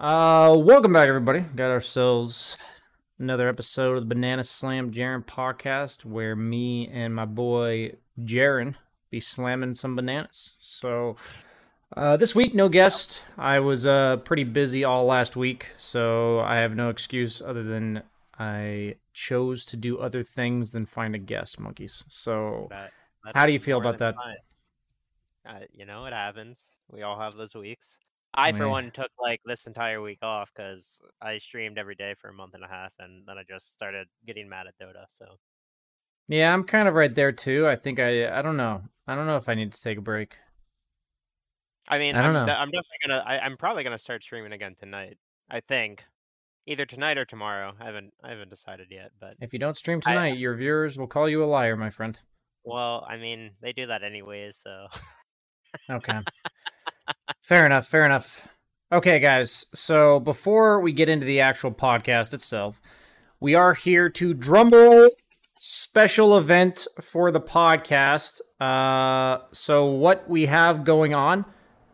Uh, welcome back, everybody. Got ourselves another episode of the Banana Slam Jaren podcast, where me and my boy Jaren be slamming some bananas. So, uh, this week no guest. I was uh pretty busy all last week, so I have no excuse other than I chose to do other things than find a guest, monkeys. So, That, How do you feel about that? fine. Uh, you know, it happens. We all have those weeks. I, for one, took like this entire week off because I streamed every day for a month and a half, and then I just started getting mad at Dota. So yeah, I'm kind of right there too. I think I I don't know. I don't know if I need to take a break. I mean, I don't I'm, know. I'm definitely gonna. I, I'm probably gonna start streaming again tonight. I think, either tonight or tomorrow. I haven't. I haven't decided yet. But If you don't stream I- tonight, your viewers will call you a liar, my friend. well, I mean, they do that anyways. So Okay. Fair enough. Fair enough. Okay, guys. So before we get into the actual podcast itself, we are here to drumroll special event for the podcast. Uh, so what we have going on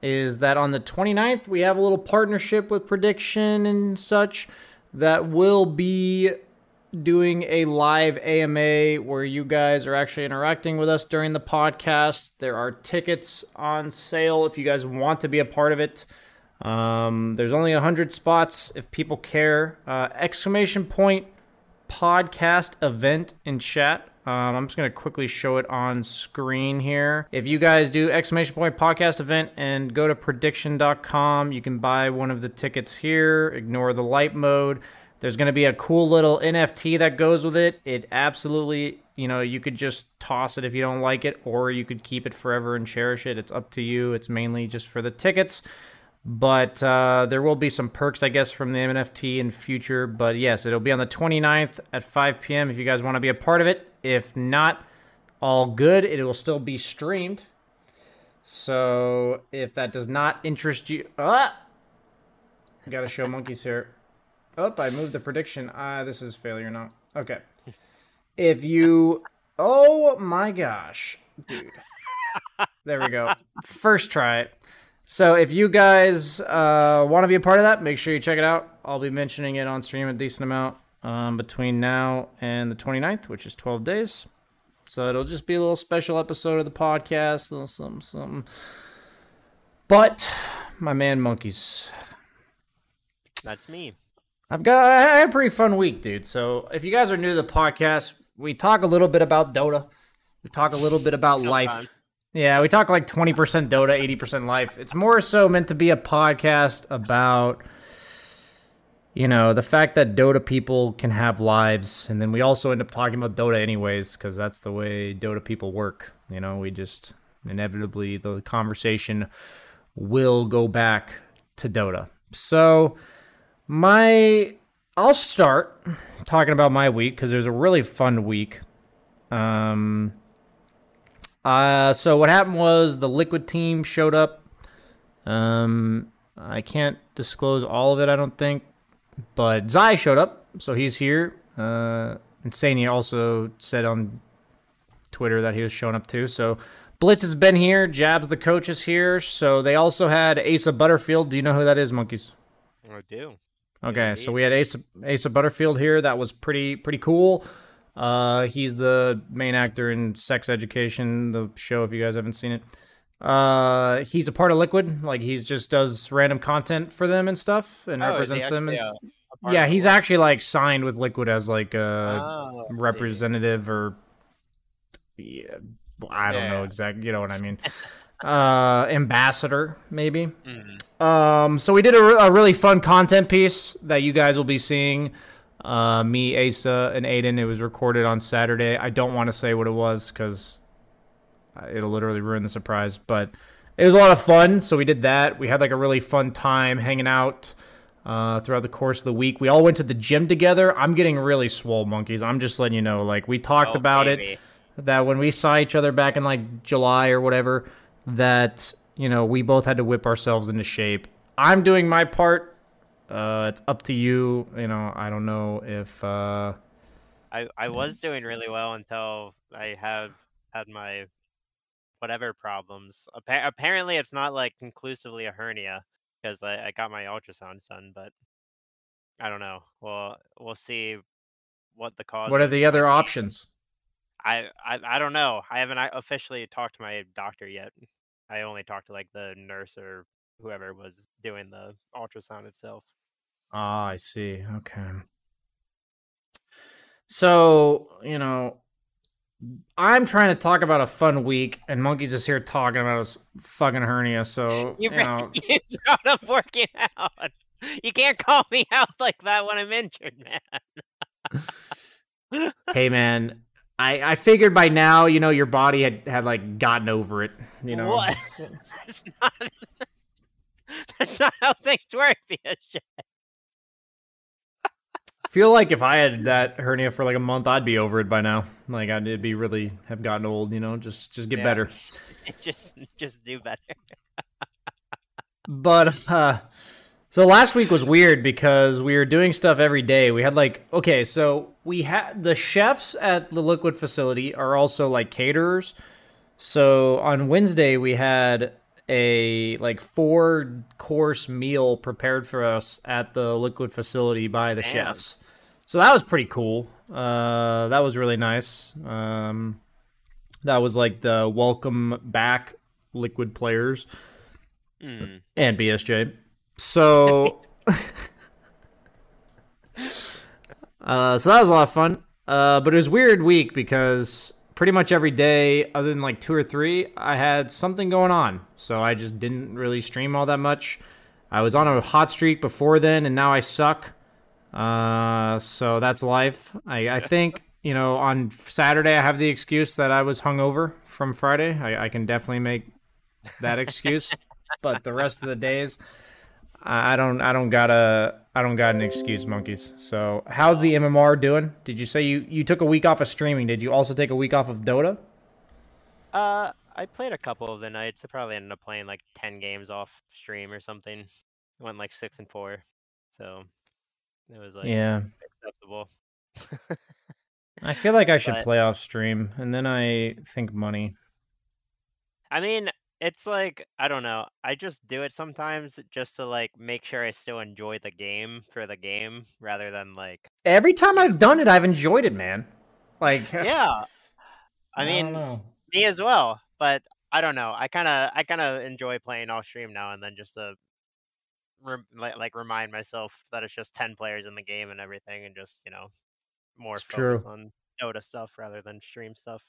is that on the 29th, we have a little partnership with Prediction and such that will be doing a live AMA where you guys are actually interacting with us during the podcast. There are tickets on sale if you guys want to be a part of it. Um, there's only 100 spots if people care. Uh, exclamation point podcast event in chat. Um, I'm just going to quickly show it on screen here. If you guys do exclamation point podcast event and go to prediction.com, you can buy one of the tickets here. Ignore the light mode. There's going to be a cool little NFT that goes with it. It absolutely, you know, you could just toss it if you don't like it, or you could keep it forever and cherish it. It's up to you. It's mainly just for the tickets. But uh, there will be some perks, I guess, from the NFT in future. But yes, it'll be on the 29th at 5 p.m. if you guys want to be a part of it. If not, all good. It will still be streamed. So if that does not interest you, ah, got to show monkeys here. Oh, I moved the prediction. Ah, this is failure now. Okay. If you, oh my gosh, dude. There we go. First try. So if you guys uh, want to be a part of that, make sure you check it out. I'll be mentioning it on stream a decent amount um, between now and the 29th, which is 12 days. So it'll just be a little special episode of the podcast, a little something, something. But my man, monkeys, that's me. I've got I had a pretty fun week, dude. So if you guys are new to the podcast, we talk a little bit about Dota. We talk a little bit about life. Yeah, we talk like 20% Dota, 80% life. It's more so meant to be a podcast about you know, the fact that Dota people can have lives and then we also end up talking about Dota anyways cuz that's the way Dota people work. You know, we just inevitably the conversation will go back to Dota. So, my I'll start talking about my week cuz it was a really fun week. Um uh, so what happened was the Liquid team showed up. Um, I can't disclose all of it, I don't think, but Zai showed up, so he's here. Uh, and Sania also said on Twitter that he was showing up too. So Blitz has been here. Jabz, the coach, is here. So they also had Asa Butterfield. Do you know who that is, monkeys? I do. Okay, indeed. so we had Asa, Asa Butterfield here. That was pretty pretty cool. Uh, he's the main actor in Sex Education, the show. If you guys haven't seen it, uh, he's a part of Liquid. Like he's just does random content for them and stuff, and Oh, represents them. And, a- a yeah, he's actually like signed with Liquid as like a Oh, representative or yeah, I don't know exactly. You know what I mean? uh, ambassador maybe. Mhm. Um, so we did a, a really fun content piece that you guys will be seeing. Uh, me, Asa, and Aiden. It was recorded on Saturday. I don't want to say what it was because it'll literally ruin the surprise. But it was a lot of fun. So we did that. We had like a really fun time hanging out uh, throughout the course of the week. We all went to the gym together. I'm getting really swole, monkeys. I'm just letting you know. Like we talked Oh, about it that when we saw each other back in like July or whatever, that you know we both had to whip ourselves into shape. I'm doing my part. Uh, it's up to you. You know, I don't know if uh, I I was doing really well until I have had my whatever problems. Appa- apparently, it's not like conclusively a hernia because I, I got my ultrasound done, but I don't know. Well, we'll see what the cause. What are the other options? I, I I don't know. I haven't officially talked to my doctor yet. I only talked to like the nurse or whoever was doing the ultrasound itself. Ah, I see. Okay. So, you know, I'm trying to talk about a fun week, and Monkey's just here talking about his fucking hernia. So, you, You, know, you brought up working out. You can't call me out like that when I'm injured, man. hey, man, I I figured by now, you know, your body had had like gotten over it. You know, What? That's not. That's not how things work. I feel like if I had that hernia for like a month, I'd be over it by now. Like I'd be really have gotten old. You know, just just get Yeah. better. Just, just do better. But uh so last week was weird because we were doing stuff every day. We had like okay, so we had the chefs at the liquid facility are also like caterers. So on Wednesday we had a like four course meal prepared for us at the liquid facility by the Damn. chefs. So that was pretty cool. Uh that was really nice. Um that was like the welcome back liquid players Mm. and BSJ. So, uh, so that was a lot of fun. Uh, but it was a weird week because pretty much every day, other than like two or three, I had something going on. So I just didn't really stream all that much. I was on a hot streak before then, and now I suck. Uh, so that's life. I, I think you know on Saturday I have the excuse that I was hungover from Friday. I, I can definitely make that excuse, but the rest of the days, I don't. I don't got a. I don't got an excuse, monkeys. So how's the MMR doing? Did you say you you took a week off of streaming? Did you also take a week off of Dota? Uh, I played a couple of the nights. I probably ended up playing like ten games off stream or something. Went like six and four, so it was like yeah, acceptable. I feel like I should But- play off stream, and then I think money. I mean, it's like I don't know. I just do it sometimes just to like make sure I still enjoy the game for the game rather than like Every time I've done it, I've enjoyed it, man. Like, yeah. I don't mean, me as well, but I don't know. I kind of I kind of enjoy playing off stream now and then just to rem- like, remind myself that it's just 10 players in the game and everything and just, you know, more It's focus true. on Dota stuff rather than stream stuff.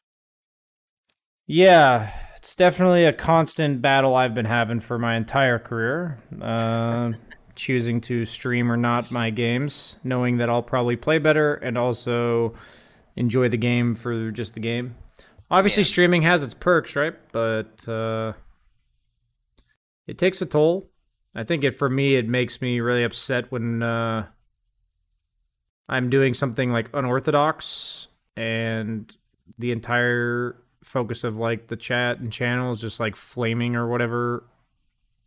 Yeah, it's definitely a constant battle I've been having for my entire career. Uh, choosing to stream or not my games, knowing that I'll probably play better and also enjoy the game for just the game. Obviously, Yeah. streaming has its perks, right? But uh, it takes a toll. I think it for me, it makes me really upset when uh, I'm doing something like unorthodox and the entire focus of like the chat and channels just like flaming or whatever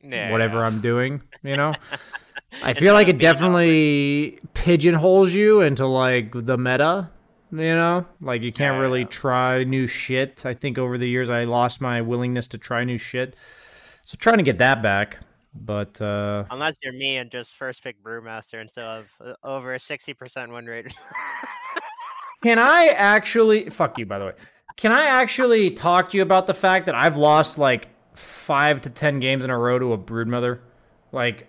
Yeah. whatever I'm doing, you know? I feel like it definitely pigeonholes you into like the meta, you know? Like you can't Yeah, really try new shit. I think over the years I lost my willingness to try new shit. So trying to get that back, but uh Unless you're me and just first pick Brewmaster instead of uh, over a 60% win rate. Can I actually fuck you by the way? Can I actually talk to you about the fact that I've lost like 5 to 10 games in a row to a broodmother? Like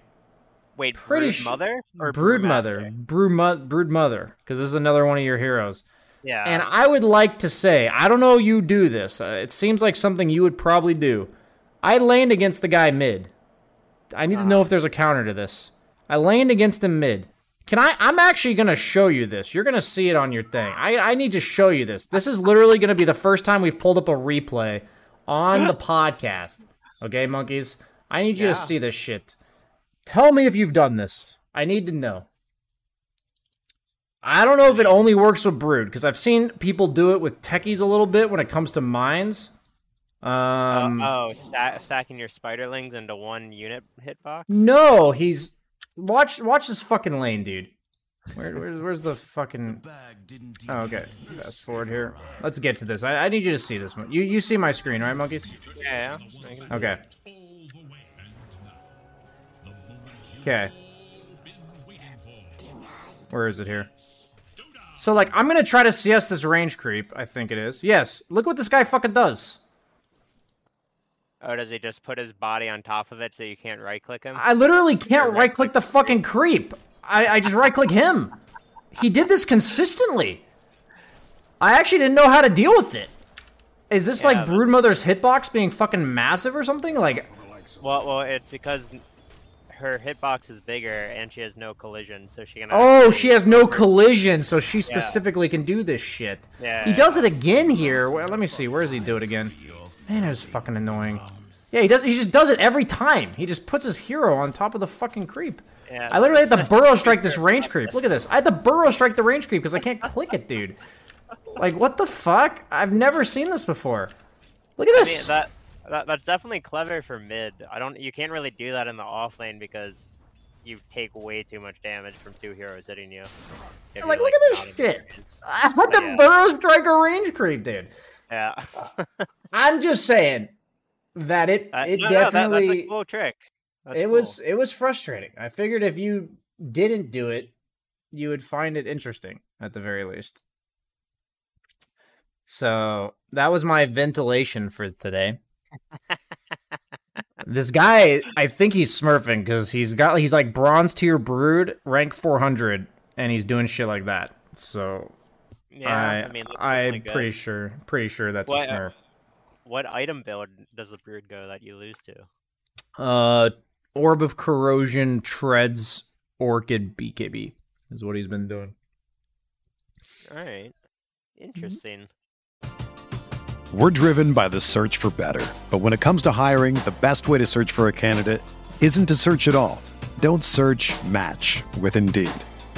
Wait, Pretty Brood sh- Mother or brood mother, brood mo- brood mother cuz this is another one of your heroes. Yeah. And I would like to say, I don't know you do this. Uh, it seems like something you would probably do. I laned against the guy mid. I need to know if there's a counter to this. I laned against him mid. Can I? I'm actually gonna show you this. You're gonna see it on your thing. I, I need to show you this. This is literally gonna be the first time we've pulled up a replay on the podcast. Okay, monkeys. I need you Yeah. to see this shit. Tell me if you've done this. I need to know. I don't know if it only works with Brood because I've seen people do it with techies a little bit when it comes to mines. Oh, Um, oh, sta- stacking your spiderlings into one unit hitbox? no, he's watch watch this fucking lane, dude. Where, where's where's the fucking? Oh, okay. Fast forward here. Let's get to this. I, I need you to see this one. You you see my screen, right, monkeys? Yeah. yeah. I can- Okay. Okay. Where is it here? So, like, I'm gonna try to CS this range creep, I think it is. Yes. Look what this guy fucking does. Oh, does he just put his body on top of it so you can't right click him? I literally can't right click the fucking creep. I, I just right click him. He did this consistently. I actually didn't know how to deal with it. Is this Yeah, like but- Broodmother's hitbox being fucking massive or something? Like, Well, well, it's because her hitbox is bigger and she has no collision, so she can. oh, she has no collision, so she specifically can do this shit. Yeah, He does it again here. Well, let me see. Where does he do it again? Man, it was fucking annoying. Yeah, he does. He just does it every time. He just puts his hero on top of the fucking creep. Yeah, I literally had to burrow strike this range creep. Look at this. I had to burrow strike the range creep because I can't click it, dude. Like, what the fuck? I've never seen this before. Look at I mean, this. that, that that's definitely clever for mid. I don't. You can't really do that in the off lane because you take way too much damage from two heroes hitting you. if Like, look at this shit. experienced. I had to yeah. burrow strike a range creep, dude. Yeah. I'm just saying that it Uh, it no, no, that- definitely that's a cool trick. That's it cool. was it was frustrating. I figured if you didn't do it, you would find it interesting at the very least. So that was my ventilation for today. this guy, I think he's smurfing because he's got he's like bronze tier brood, rank 400, and he's doing shit like that. So Yeah, I, I, mean, I'm definitely good. pretty sure pretty sure that's What, a uh. What item build does the brood go that you lose to? Uh, Orb of Corrosion treads Orchid BKB is what he's been doing. All right, interesting. We're driven by the search for better. But when it comes to hiring, the best way to search for a candidate isn't to search at all. Don't search match with Indeed.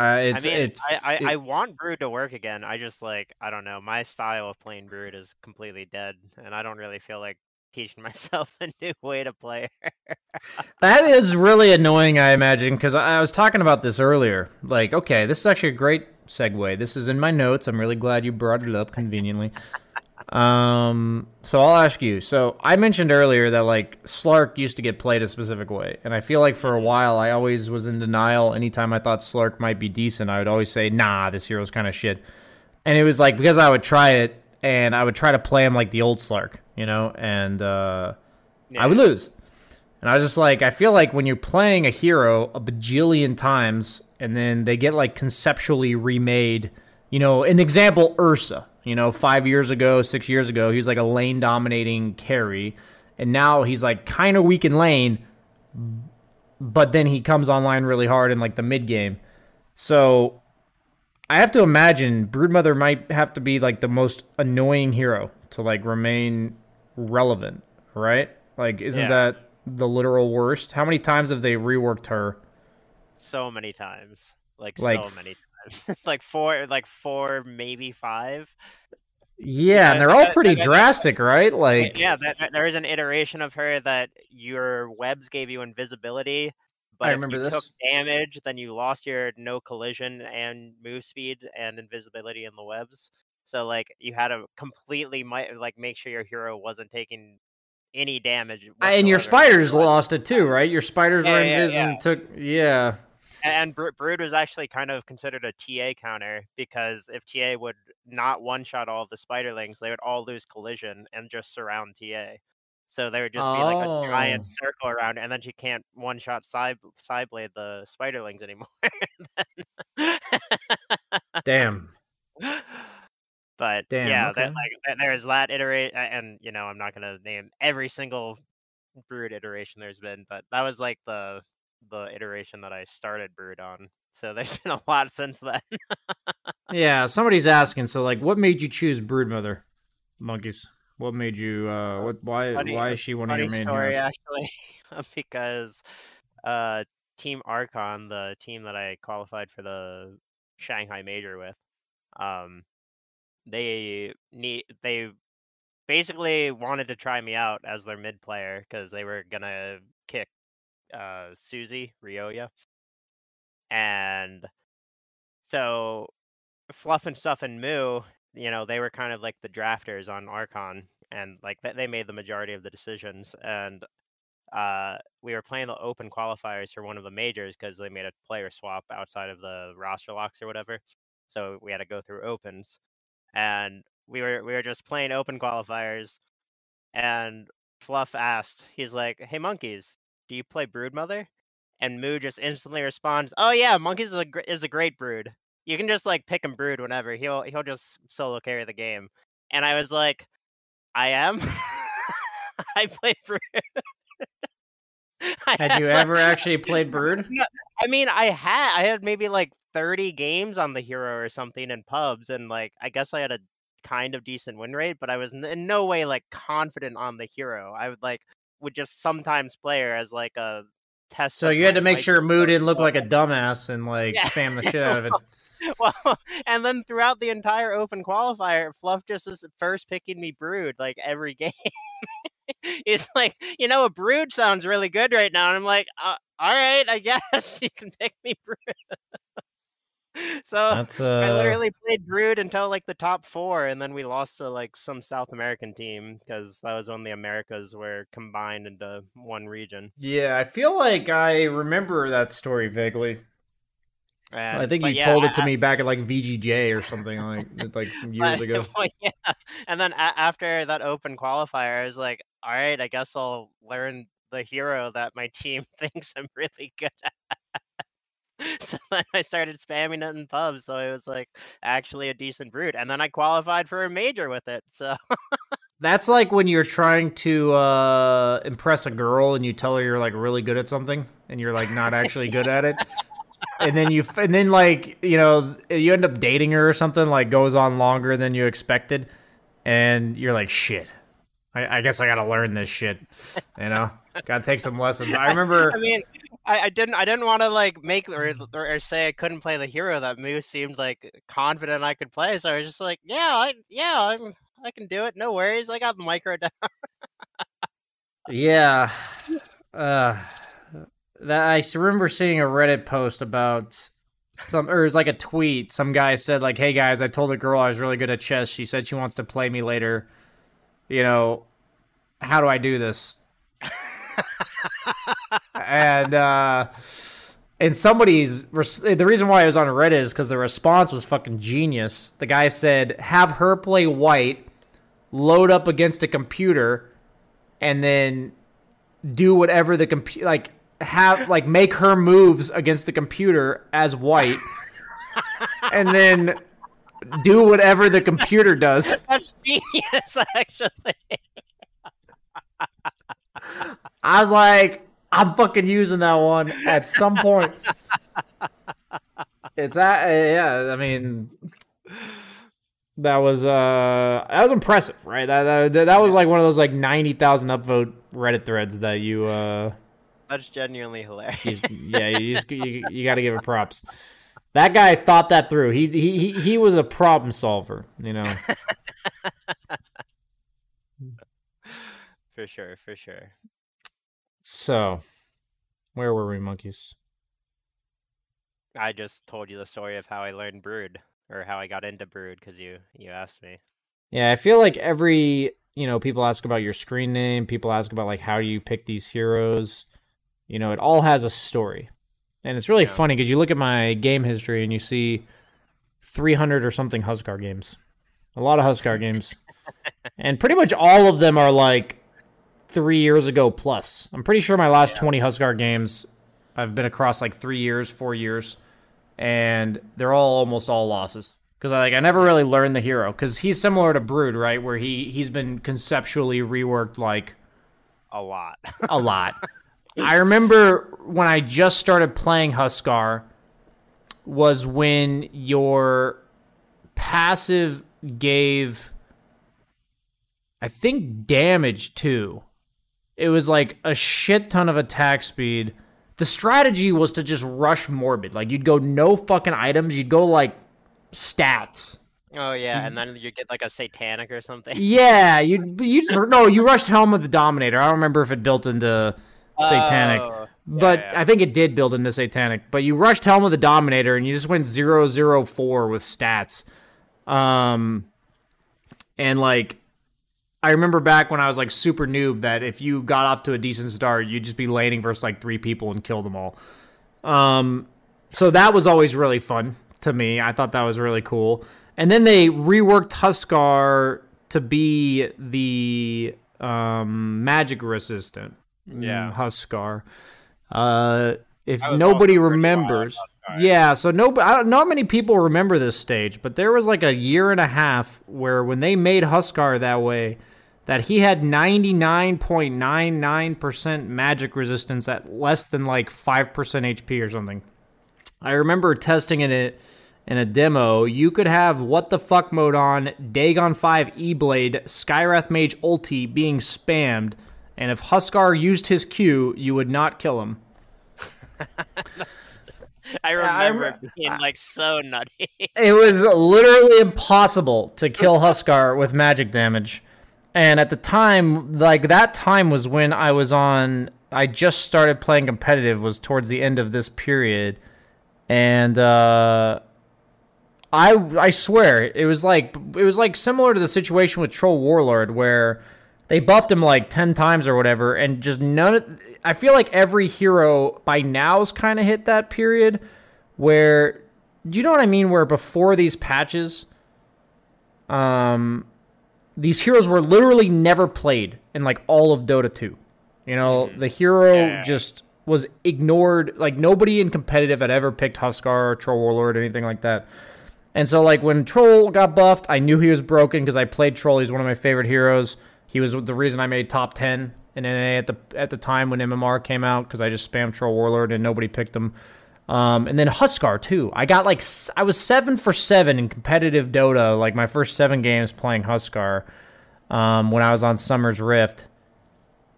Uh, it's I mean, it's I, I, it- I want Brood to work again. I just like I don't know. My style of playing Brood is completely dead, and I don't really feel like teaching myself a new way to play. That is really annoying, I imagine, because I I was talking about this earlier. Like, okay, this is actually a great segue. This is in my notes. I'm really glad you brought it up conveniently. Um, so I'll ask you. So I mentioned earlier that like Slark used to get played a specific way, and I feel like for a while I always was in denial. Anytime I thought Slark might be decent, I would always say, "Nah, this hero's kind of shit." And it was like because I would try it, and I would try to play him like the old Slark, you know, and uh, I would lose. And I was just like, I feel like when you're playing a hero a bajillion times and then they get like conceptually remade, you know, an example, Ursa, you know, five years ago, six years ago, he was like a lane dominating carry, and now he's like kind of weak in lane, but then he comes online really hard in like the mid game. So I have to imagine Broodmother might have to be like the most annoying hero to like remain relevant, right? Like, isn't Yeah. that the literal worst? How many times have they reworked her? So many times, like, Like so many times, like four, like four, maybe five. Yeah, and they're all pretty that- that- drastic, right? Like, yeah, that, there is an iteration of her that your webs gave you invisibility, but I if remember you this. took damage, then you lost your no collision and move speed and invisibility in the webs. So like you had to completely like make sure your hero wasn't taking any damage. and your spiders lost it too, right? Your spiders Yeah, were yeah, invis yeah. and took, yeah. And Bro- Brood was actually kind of considered a TA counter because if TA would not one shot all of the spiderlings, they would all lose collision and just surround TA. So there would just be like a Oh. giant circle around, and then she can't one shot side side blade the spiderlings anymore. Damn. but Damn, yeah, okay. that, like that- there's that iteration, and you know I'm not gonna name every single Brood iteration there's been, but that was like the the iteration that I started Brood on. So there's been a lot since then. Yeah, somebody's asking. So, like, what made you choose Broodmother, monkeys? What made you? uh What? Why? funny- why is she one of your main story, heroes? actually, because uh, Team Archon, the team that I qualified for the Shanghai Major with, um, they need they basically wanted to try me out as their mid player because they were gonna kick uh Susie Ryoya, and so Fluff and Stuff and Moo, you know, they were kind of like the drafters on Archon, and like they made the majority of the decisions. And uh, we were playing the open qualifiers for one of the majors because they made a player swap outside of the roster locks or whatever. So we had to go through opens, and we were we were just playing open qualifiers, and Fluff asked, he's like, "Hey monkeys, do you play Broodmother?" And Moo just instantly responds, "Oh yeah, monkeys is a gr- is a great brood. You can just like pick him brood whenever. He'll he'll just solo carry the game." And I was like, "I am. I play brood." I Had you ever actually played Brood? I mean, I had I had maybe like 30 games on the hero or something in pubs, and like I guess I had a kind of decent win rate, but I was in no way like confident on the hero. I would like would just sometimes play her as like a test. So you had to make might sure and Moo didn't look like a dumbass and like Yeah. spam the shit out of it. well, and then throughout the entire open qualifier, Fluff just is first picking me Brood like every game. It's like, you know, a Brood sounds really good right now, and I'm like, uh, all right, I guess you can pick me Brood. so That's I uh. literally played Brood until like the top four, and then we lost to like some South American team because that was when the Americas were combined into one region. Yeah, I feel like I remember that story vaguely. I think you yeah, told it to me back at like VGJ or something like like years But- ago. well, yeah. And then a- after that open qualifier, I was like, all right, I guess I'll learn the hero that my team thinks I'm really good at. so then I started spamming it in pubs, so it was like actually a decent brute. And then I qualified for a major with it. So That's like when you're trying to uh, impress a girl and you tell her you're like really good at something and you're like not actually good at it. And then you, and then like you know, you end up dating her or something. Like goes on longer than you expected, and you're like, shit. I, I guess I gotta learn this shit. You know, gotta take some lessons. I remember. I mean, I, I didn't I didn't want to like make or, or or say I couldn't play the hero that Moose seemed like confident I could play. So I was just like, yeah, I yeah, I'm I can do it. No worries. I got the micro down. Yeah. Uh, that I s- remember seeing a Reddit post about some, or it was like a tweet. Some guy said like, "Hey guys, I told a girl I was really good at chess. She said she wants to play me later. You know, how do I do this?" And uh, and somebody's the reason why it was on Reddit is because the response was fucking genius. The guy said, "Have her play white, load up against a computer." and then do whatever the computer like have like make her moves against the computer as white and then do whatever the computer does. That's genius, actually. I was like, I'm fucking using that one at some point. It's at, yeah, I mean that was uh that was impressive, right? That that, that was like one of those like 90,000 upvote Reddit threads that you uh That's genuinely hilarious. Yeah, you just you, you got to give it props. That guy thought that through. He he he, he was a problem solver, you know. for sure, for sure. So, where were we, monkeys? I just told you the story of how I learned Brood or how I got into Brood because you you asked me. Yeah, I feel like every you know people ask about your screen name, people ask about like how do you pick these heroes. You know, it all has a story, and it's really Yeah. funny because you look at my game history and you see 300 or something Huskar games, a lot of Huskar games, and pretty much all of them are like three years ago plus. I'm pretty sure my last 20 Huskar games, I've been across like three years, four years, and they're all almost all losses. Because I like I never really learned the hero because he's similar to Brood, right? Where he he's been conceptually reworked like A lot. a lot. I remember when I just started playing Huskar was when your passive gave I think damage too. It was like a shit ton of attack speed. The strategy was to just rush morbid. Like you'd go no fucking items, you'd go like stats. oh yeah, and then you get like a satanic or something. Yeah, you you just, no, you rushed Helm of the Dominator. I don't remember if it built into Satanic. Oh, yeah, But yeah. I think it did build into Satanic. But you rushed Helm of the Dominator and you just went 004 with stats. Um, and like, I remember back when I was like super noob that if you got off to a decent start, you'd just be laning versus like three people and kill them all. Um, so that was always really fun to me. I thought that was really cool. And then they reworked Huskar to be the um, magic resistant. Yeah. Mm, Huskar. Uh, if nobody also pretty wild on remembers, yeah. So no, I don't- not many people remember this stage, but there was like a year and a half where when they made Huskar that way, that he had ninety nine point nine nine percent magic resistance at less than like five percent HP or something. I remember testing in it in a demo. You could have what the fuck mode on, Dagon 5 E Blade, Skywrath Mage ulti being spammed, and if Huskar used his Q, you would not kill him. I I remember rem- being like so nutty. It was literally impossible to kill Huskar with magic damage. And at the time, like that time was when I was on I just started playing competitive was towards the end of this period. And uh I I swear it was like it was like similar to the situation with Troll Warlord where they buffed him like 10 times or whatever and just none of I feel like every hero by now's kind of hit that period where do you know what I mean where before these patches um these heroes were literally never played in like all of Dota 2. You know, mm-hmm. the hero Yeah. just was ignored. Like nobody in competitive had ever picked Huskar or Troll Warlord or anything like that. And so like when Troll got buffed, I knew he was broken because I played Troll. He's one of my favorite heroes. He was the reason I made top 10 in NA at the at the time when MMR came out because I just spammed Troll Warlord and nobody picked him. Um, and then Huskar too. I got like I was seven for seven in competitive Dota, like my first seven games playing Huskar. Um, when I was on Summer's Rift,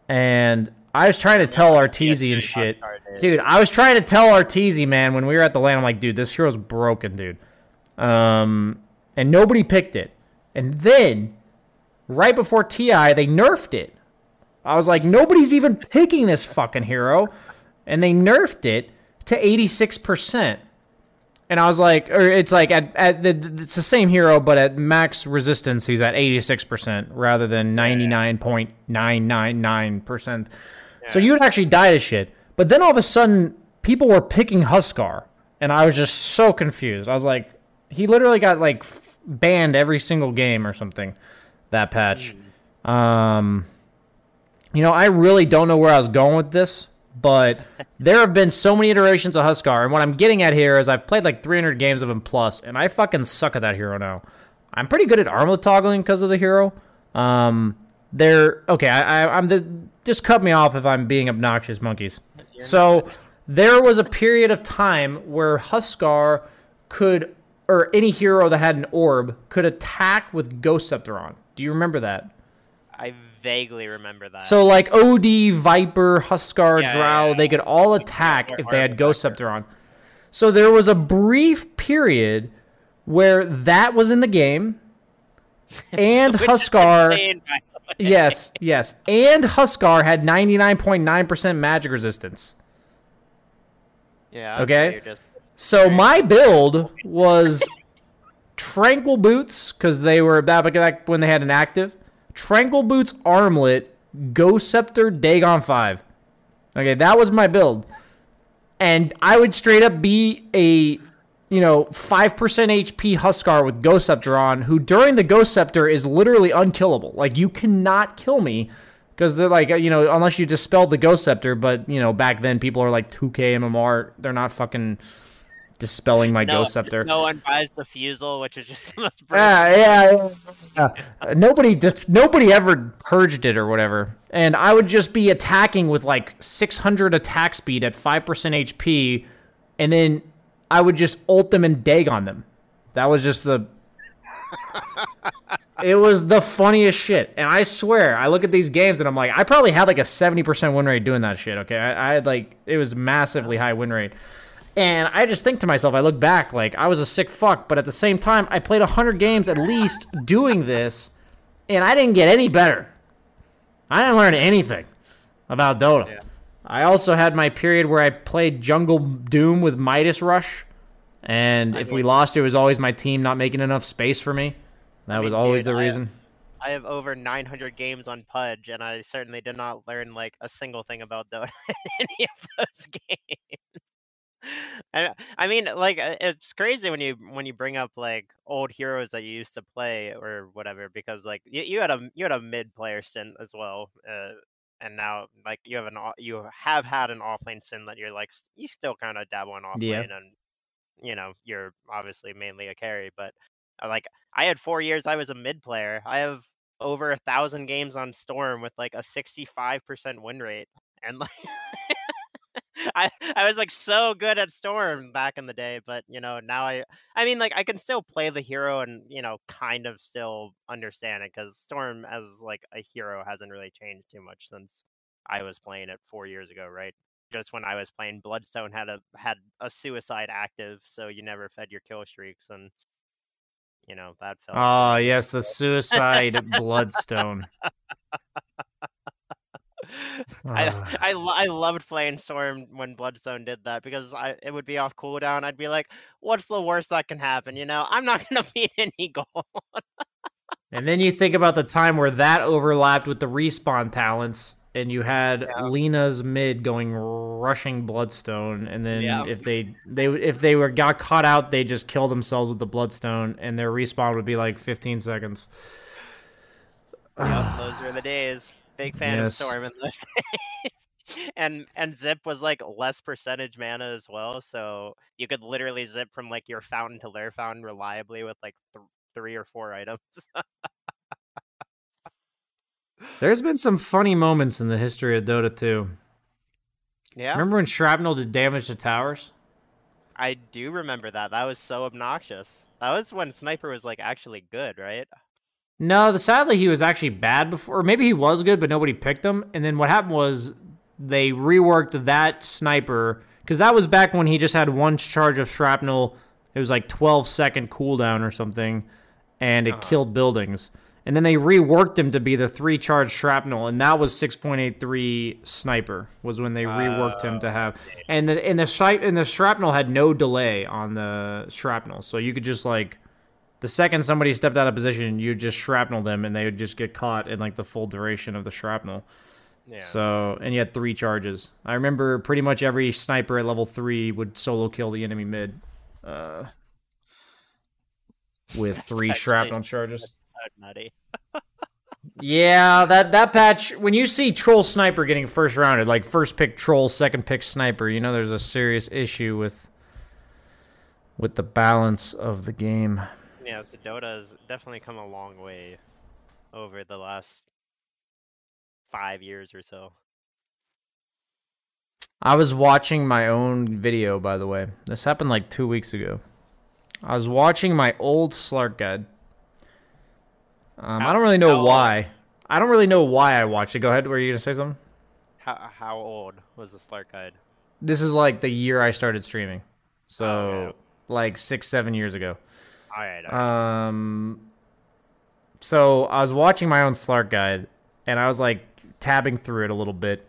and I was trying to tell Arteezy and shit, dude. I was trying to tell Arteezy, man, when we were at the lane, I'm like, dude, this hero's broken, dude. Um, and nobody picked it. And then, right before TI, they nerfed it. I was like, nobody's even picking this fucking hero. And they nerfed it to 86%. And I was like, or it's like at, at the, it's the same hero, but at max resistance, he's at 86% rather than 99.999%. So you would actually die to shit. But then all of a sudden, people were picking Huskar. And I was just so confused. I was like, he literally got like f- banned every single game or something that patch. Um, you know, I really don't know where I was going with this, but there have been so many iterations of Huskar, and what I'm getting at here is I've played like 300 games of him plus, and I fucking suck at that hero now. I'm pretty good at armlet toggling because of the hero. Um, they're okay. I, I, I'm the just cut me off if I'm being obnoxious, monkeys. so there was a period of time where Huskar could, or any hero that had an orb, could attack with Ghost Scepter on. Do you remember that? I vaguely remember that. So like OD, Viper, Huskar, Yeah, Drow, yeah, they could all attack if they had Ghost. Scepter on. So there was a brief period where that was in the game, and Huskar. insane, by the way. yes, yes, and Huskar had ninety nine point nine percent magic resistance. Yeah. I'm Okay. sure you're just- So my build was Tranquil Boots because they were back when they had an active. Tranquil Boots Armlet, Ghost Scepter, Dagon 5. Okay, that was my build. And I would straight up be a, you know, 5% HP Huskar with Ghost Scepter on, who during the Ghost Scepter is literally unkillable. Like, you cannot kill me because they're like, you know, unless you dispelled the Ghost Scepter, but, you know, back then people are like 2k MMR. They're not fucking dispelling my no, Ghost Scepter. No one buys the Fusel, which is just the most. broken Yeah, yeah, yeah. Uh, nobody, dis- nobody ever purged it or whatever. And I would just be attacking with like 600 attack speed at 5% HP, and then I would just ult them and Dagon them. That was just the. it was the funniest shit, and I swear, I look at these games and I'm like, I probably had like a 70% win rate doing that shit. Okay, I, I had like it was massively high win rate. And I just think to myself, I look back like I was a sick fuck, but at the same time, I played 100 games at least doing this, and I didn't get any better. I didn't learn anything about Dota. Yeah. I also had my period where I played Jungle Doom with Midas Rush, and if we lost, it was always my team not making enough space for me. That I was mean, always dude, the I- reason. I have over 900 games on Pudge, and I certainly did not learn like a single thing about Dota in any of those games. I, I mean, like uh, it's crazy when you when you bring up like old heroes that you used to play or whatever, because like you, you had a you had a mid player stint as well, uh, and now like you have an you have had an offlane stint that you're like you still kind of dabble in offlane, Yeah. and you know you're obviously mainly a carry, but uh, like I had four years I was a mid player. I have over a thousand games on Storm with like a 65% win rate. And like I I was like so good at Storm back in the day, but you know, now I I mean like I can still play the hero and, you know, kind of still understand it cuz Storm as like a hero hasn't really changed too much since I was playing it 4 years ago, right? Just when I was playing Bloodstone had a had a suicide active, so you never fed your kill streaks and you know, that felt Oh yes, the suicide bloodstone. I Ah. I, I loved playing Storm when Bloodstone did that because I it would be off cooldown. I'd be like, "What's the worst that can happen?" You know, I'm not gonna beat any goal. And then you think about the time where that overlapped with the respawn talents, and you had Yeah. Lina's mid going rushing Bloodstone, and then Yeah. if they they if they were got caught out, they just kill themselves with the Bloodstone, and their respawn would be like 15 seconds. Those were the days. Big fan of Storm in days. and and Zip was like less percentage mana as well, so you could literally zip from like your fountain to their fountain reliably with like th- three or four items. There's been some funny moments in the history of Dota 2. yeah, Remember when Shrapnel did damage to towers? I do remember that. That was so obnoxious. That was when Sniper was like actually good, right? No, the sadly he was actually bad before, or maybe he was good, but nobody picked him. And then what happened was they reworked that sniper because that was back when he just had one charge of shrapnel. It was like 12 second cooldown or something, and it uh-huh. killed buildings. And then they reworked him to be the three charge shrapnel, and that was 6.83 sniper was when they reworked him to oh, have. And the and the shi- and the shrapnel had no delay on the shrapnel, so you could just like the second somebody stepped out of position, you just shrapnel them, and they would just get caught in like the full duration of the shrapnel. Yeah. So, and you had three charges. I remember pretty much every sniper at level three would solo kill the enemy mid, uh, with three shrapnel charges. nutty. Yeah, that that patch when you see troll sniper getting first rounded, like first pick troll, second pick sniper, you know there's a serious issue with with the balance of the game. Yeah, so Dota has definitely come a long way over the last five years or so. I was watching my own video, by the way. This happened like two weeks ago. I was watching my old Slark guide. Um, I don't really know why. I don't really know why I watched it. Go ahead. Were you gonna say something? How how old was the Slark Guide? This is like the year I started streaming, so Oh, yeah. like six, seven years ago. All right. Um, so I was watching my own Slark guide, and I was like tabbing through it a little bit,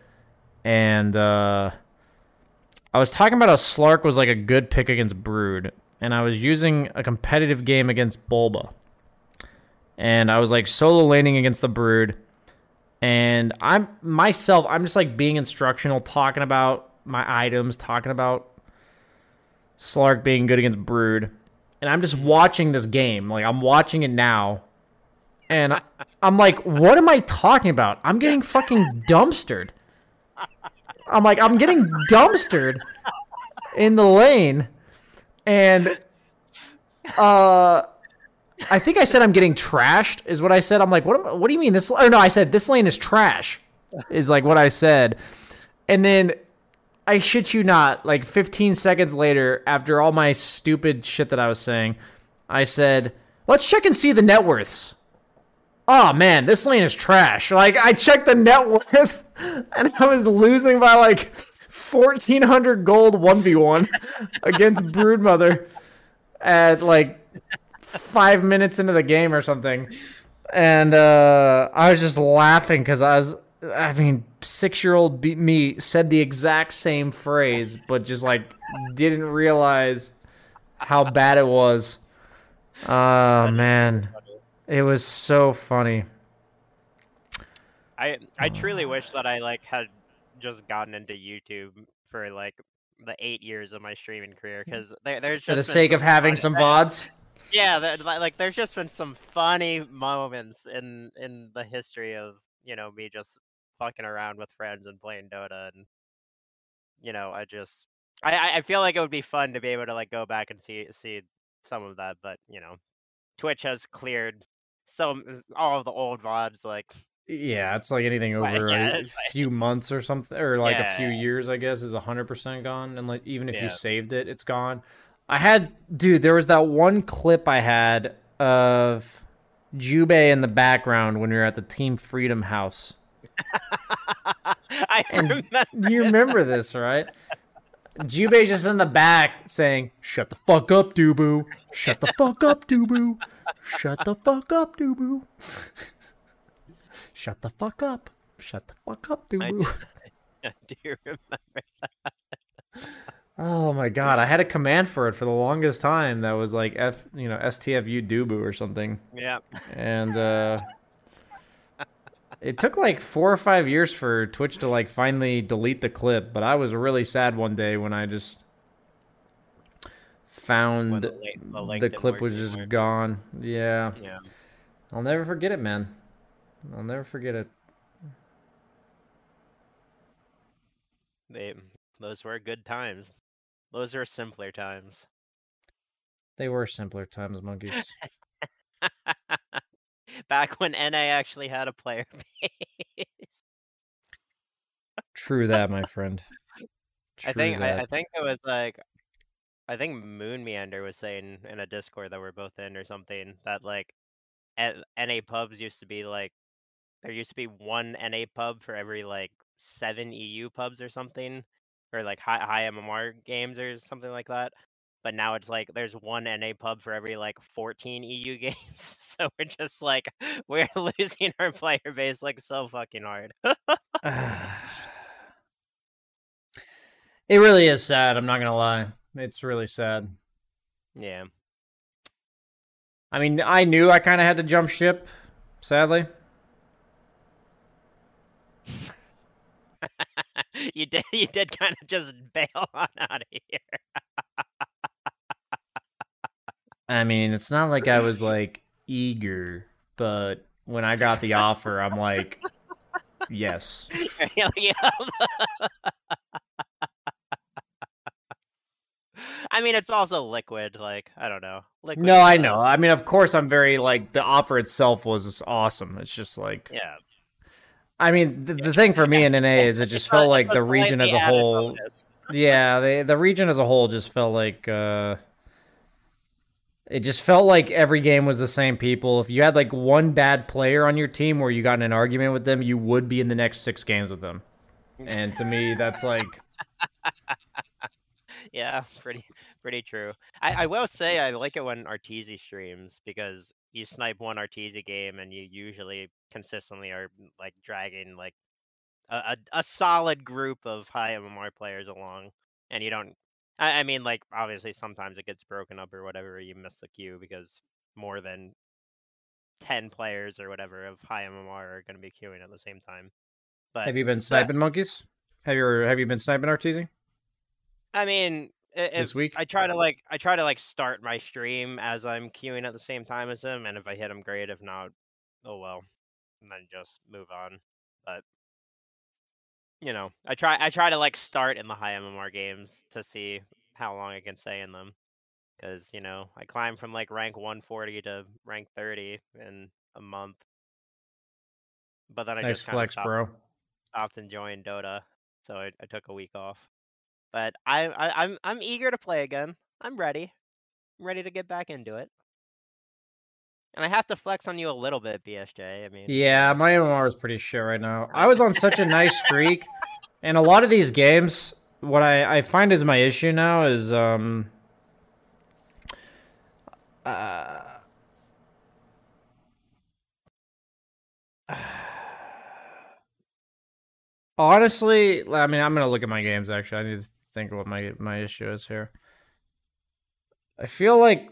and uh, I was talking about how Slark was like a good pick against Brood, and I was using a competitive game against Bulba, and I was like solo laning against the Brood, and I'm myself, I'm just like being instructional, talking about my items, talking about Slark being good against Brood and I'm just watching this game. Like I'm watching it now, and I- I'm like, what am I talking about? I'm getting fucking dumpstered. I'm like, I'm getting dumpstered in the lane, and uh, I think I said I'm getting trashed. Is what I said. I'm like, what? Am, what do you mean this? Or no, I said this lane is trash. Is like what I said, and then I shit you not, like 15 seconds later, after all my stupid shit that I was saying, I said, let's check and see the net worths. Oh man, this lane is trash. Like, I checked the net worth and I was losing by like 1400 gold 1v1 against Broodmother at like five minutes into the game or something. And uh, I was just laughing because I was, I mean, six year old me said the exact same phrase, but just like didn't realize how bad it was. Oh, man. It was so funny. I I truly wish that I like had just gotten into YouTube for like the eight years of my streaming career because there, there's just For the sake of having some VODs. Yeah, that, like there's just been some funny moments in in the history of you know me just fucking around with friends and playing Dota, and you know I just I I- feel like it would be fun to be able to like go back and see see some of that, but you know, Twitch has cleared some uh, all of the old vods like Yeah, it's like anything over yeah, a it's like- few months or something, or like a few years, I guess, is hundred percent gone. And like even if Yeah. you saved it, it's gone. I had, dude, there was that one clip I had of Jubei in the background when we were at the Team Freedom House. I And remember. You remember this, right? Jubei just in the back saying, "Shut the fuck up, Dubu. Shut the fuck up, Dubu. Shut the fuck up, Dubu. Shut the fuck up. Shut the fuck up, I Dubu." I do remember. Oh my god, I had a command for it for the longest time that was like F, you know, STFU Dubu or something. Yeah. And uh it took like 4 or 5 years for Twitch to like finally delete the clip, but I was really sad one day when I just found the, the link- the clip was just anymore. gone. Yeah. Yeah. I'll never forget it, man. I'll never forget it. They those were good times. Those are simpler times. They were simpler times, monkeys. Back when NA actually had a player base. True that, my friend. I True think I, I think it was like I think Moon Meander was saying in a Discord that we're both in or something that like at NA pubs used to be like there used to be one NA pub for every like seven EU pubs or something, or like high high MMR games or something like that. But now it's like there's one NA pub for every like 14 EU games. So we're just like we're losing our player base like so fucking hard. it really is sad. I'm not gonna lie. It's really sad. yeah. I mean, I knew I kind of had to jump ship. Sadly, you did you did kind of just bail on out of here. I mean, it's not like I was like eager, but when I got the offer, I'm like, yes. I mean, it's also liquid. Like, I don't know. Liquid, No, I uh, know. I mean, of course, I'm very like the offer itself was awesome. It's just like, Yeah. I mean, the, the thing for me in NA is it just felt like the region as a whole. Yeah, the the region as a whole just felt like uh it just felt like every game was the same people. If you had like one bad player on your team where you got in an argument with them, you would be in the next 6 games with them. And to me that's like Yeah, pretty pretty true. I, I will say I like it when Arteezy streams because you snipe one Arteezy game and you usually consistently are like dragging like a, a, a solid group of high MMR players along, and you don't. I, I mean, like obviously sometimes it gets broken up or whatever. You miss the queue because more than ten players or whatever of high MMR are going to be queuing at the same time. But Have you been sniping monkeys? Have you have you been sniping RTZ I mean, this week? I try to like I try to like start my stream as I'm queuing at the same time as them, and if I hit them, great. If not, oh well, and then just move on. But you know, I try I try to like start in the high MMR games to see how long I can stay in them, because you know I climb from like rank 140 to rank 30 in a month. But then I Nice just flex, stopped, bro. stopped enjoying Dota, so I, I took a week off. But I, I I'm I'm eager to play again. I'm ready. I'm ready to get back into it. And I have to flex on you a little bit, BSJ. I mean, Yeah, my MMR is pretty shit right now. I was on such a nice streak, and a lot of these games, what I, I find is my issue now is um. Uh, honestly, I mean, I'm gonna look at my games. Actually, I need to think of what my my issue is here. I feel like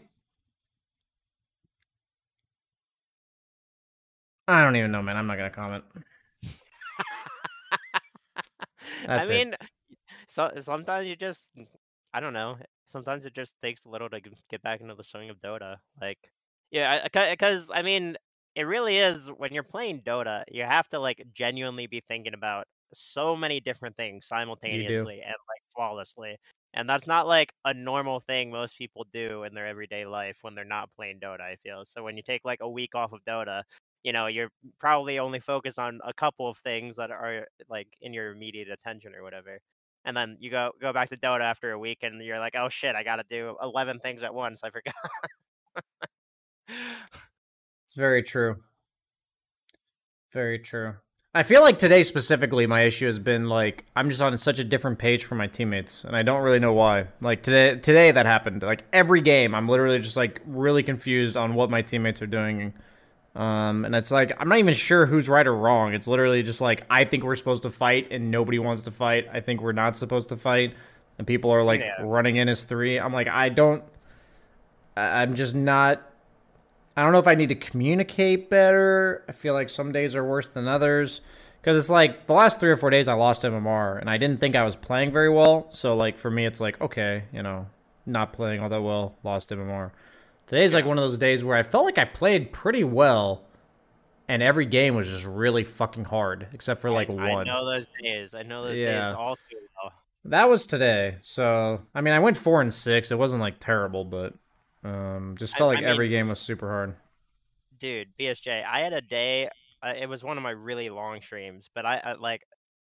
I don't even know, man. I'm not gonna comment. That's I it. mean, so sometimes you just, I don't know. Sometimes it just takes a little to get back into the swing of Dota. Like, yeah, because I mean, it really is when you're playing Dota, you have to like genuinely be thinking about so many different things simultaneously and like flawlessly. And that's not like a normal thing most people do in their everyday life when they're not playing Dota, I feel. So when you take like a week off of Dota, you know, you're probably only focused on a couple of things that are like in your immediate attention or whatever. And then you go go back to Dota after a week and you're like, "Oh shit, I got to do 11 things at once. I forgot." It's very true. Very true. I feel like today specifically, my issue has been like I'm just on such a different page from my teammates, and I don't really know why. Like today, today that happened. Like every game, I'm literally just like really confused on what my teammates are doing. Um, and it's like I'm not even sure who's right or wrong. It's literally just like I think we're supposed to fight, and nobody wants to fight. I think we're not supposed to fight, and people are like Yeah. running in as three. I'm like I don't. I'm just not. I don't know if I need to communicate better. I feel like some days are worse than others because it's like the last three or four days I lost MMR and I didn't think I was playing very well. So like for me, it's like okay, you know, not playing all that well, lost MMR. Today's like one of those days where I felt like I played pretty well, and every game was just really fucking hard except for like I, one. I know those days. I know those Yeah. days all too well. That was today. So I mean, I went four and six. It wasn't like terrible, but um, just felt I like every mean- game was super hard. dude bsj i had a day uh, it was one of my really long streams but I, I like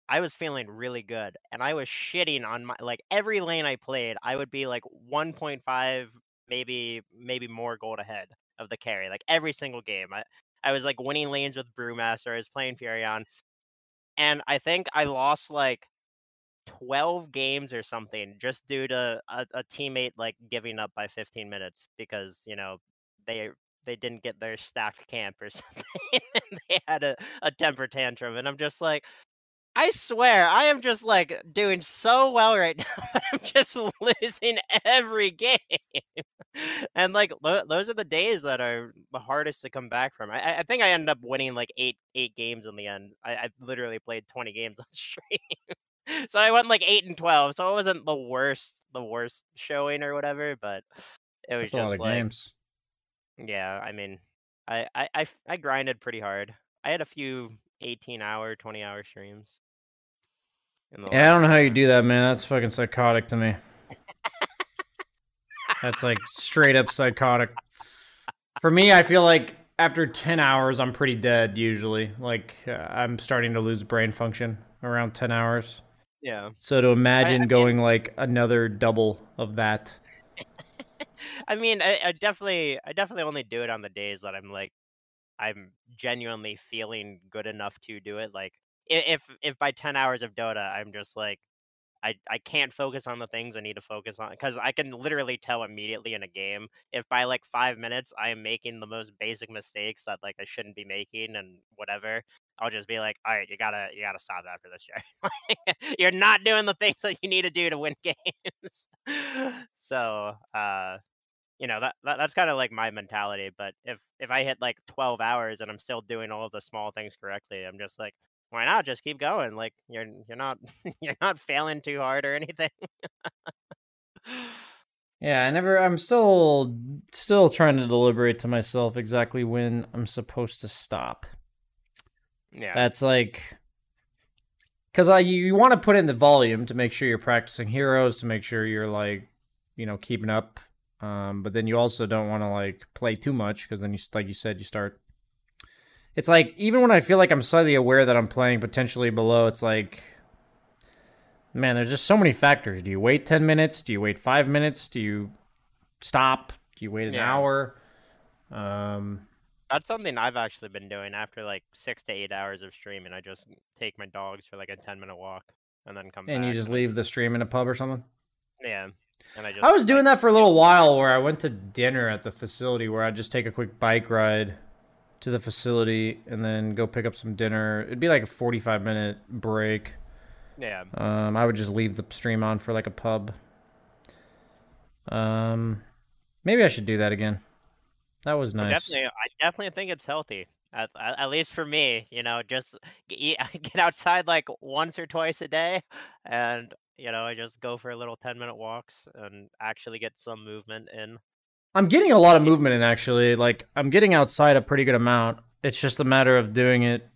i was feeling really good and i was shitting on my like every lane i played i would be like 1.5 maybe maybe more gold ahead of the carry like every single game. I i was like winning lanes with brewmaster i was playing furion and i think i lost like 12 games or something just due to a, a teammate like giving up by 15 minutes because you know they they didn't get their stacked camp or something and they had a, a temper tantrum and i'm just like i swear i am just like doing so well right now i'm just losing every game and like tho- those are the days that are the hardest to come back from i, I- I think i ended up winning like eight eight games in the end i, I literally played 20 games on stream so i went like 8 and 12 so it wasn't the worst the worst showing or whatever but it was That's a lot just of like games. yeah, I mean, I I I grinded pretty hard. I had a few 18 hour, 20 hour streams. Yeah, I don't know how you do that, man. That's fucking psychotic to me. That's like straight up psychotic. For me, I feel like after 10 hours, I'm pretty dead usually. Like, uh, I'm starting to lose brain function around 10 hours. Yeah. So to imagine mean- going like another double of that. I mean, I, I definitely, I definitely only do it on the days that I'm like, I'm genuinely feeling good enough to do it. Like, i- if if by ten hours of Dota, I'm just like, I I can't focus on the things I need to focus on because I can literally tell immediately in a game if by like five minutes I am making the most basic mistakes that like I shouldn't be making and whatever. I'll just be like, all right, you gotta you gotta stop after this, Jerry. You're not doing the things that you need to do to win games. so, uh, you know that, that that's kind of like my mentality but if if i hit like 12 hours and i'm still doing all of the small things correctly i'm just like why not just keep going like you're you're not you're not failing too hard or anything Yeah, I never. I'm still still trying to deliberate to myself exactly when I'm supposed to stop. yeah That's like because I you, you want to put in the volume to make sure you're practicing heroes to make sure you're like you know keeping up. Um, but then you also don't want to like play too much because then you like you said you start. It's like even when I feel like I'm slightly aware that I'm playing potentially below, it's like, man, there's just so many factors. Do you wait ten minutes? Do you wait five minutes? Do you stop? Do you wait an Yeah. hour? Um, that's something i've actually been doing after like six to eight hours of streaming i just take my dogs for like a 10 minute walk and then come back. and you just leave the stream in a pub or something. yeah and i just I was doing that for a little while where I went to dinner at the facility where I'd just take a quick bike ride to the facility and then go pick up some dinner. It'd be like a 45 minute break. yeah Um, I would just leave the stream on for like a pub. Um, maybe I should do that again. That was I nice. Definitely, I definitely think it's healthy. At, at least for me, you know, just g- eat, get outside like once or twice a day, and you know, I just go for a little ten minute walks and actually get some movement in. I'm getting a lot of movement in actually. Like I'm getting outside a pretty good amount. It's just a matter of doing it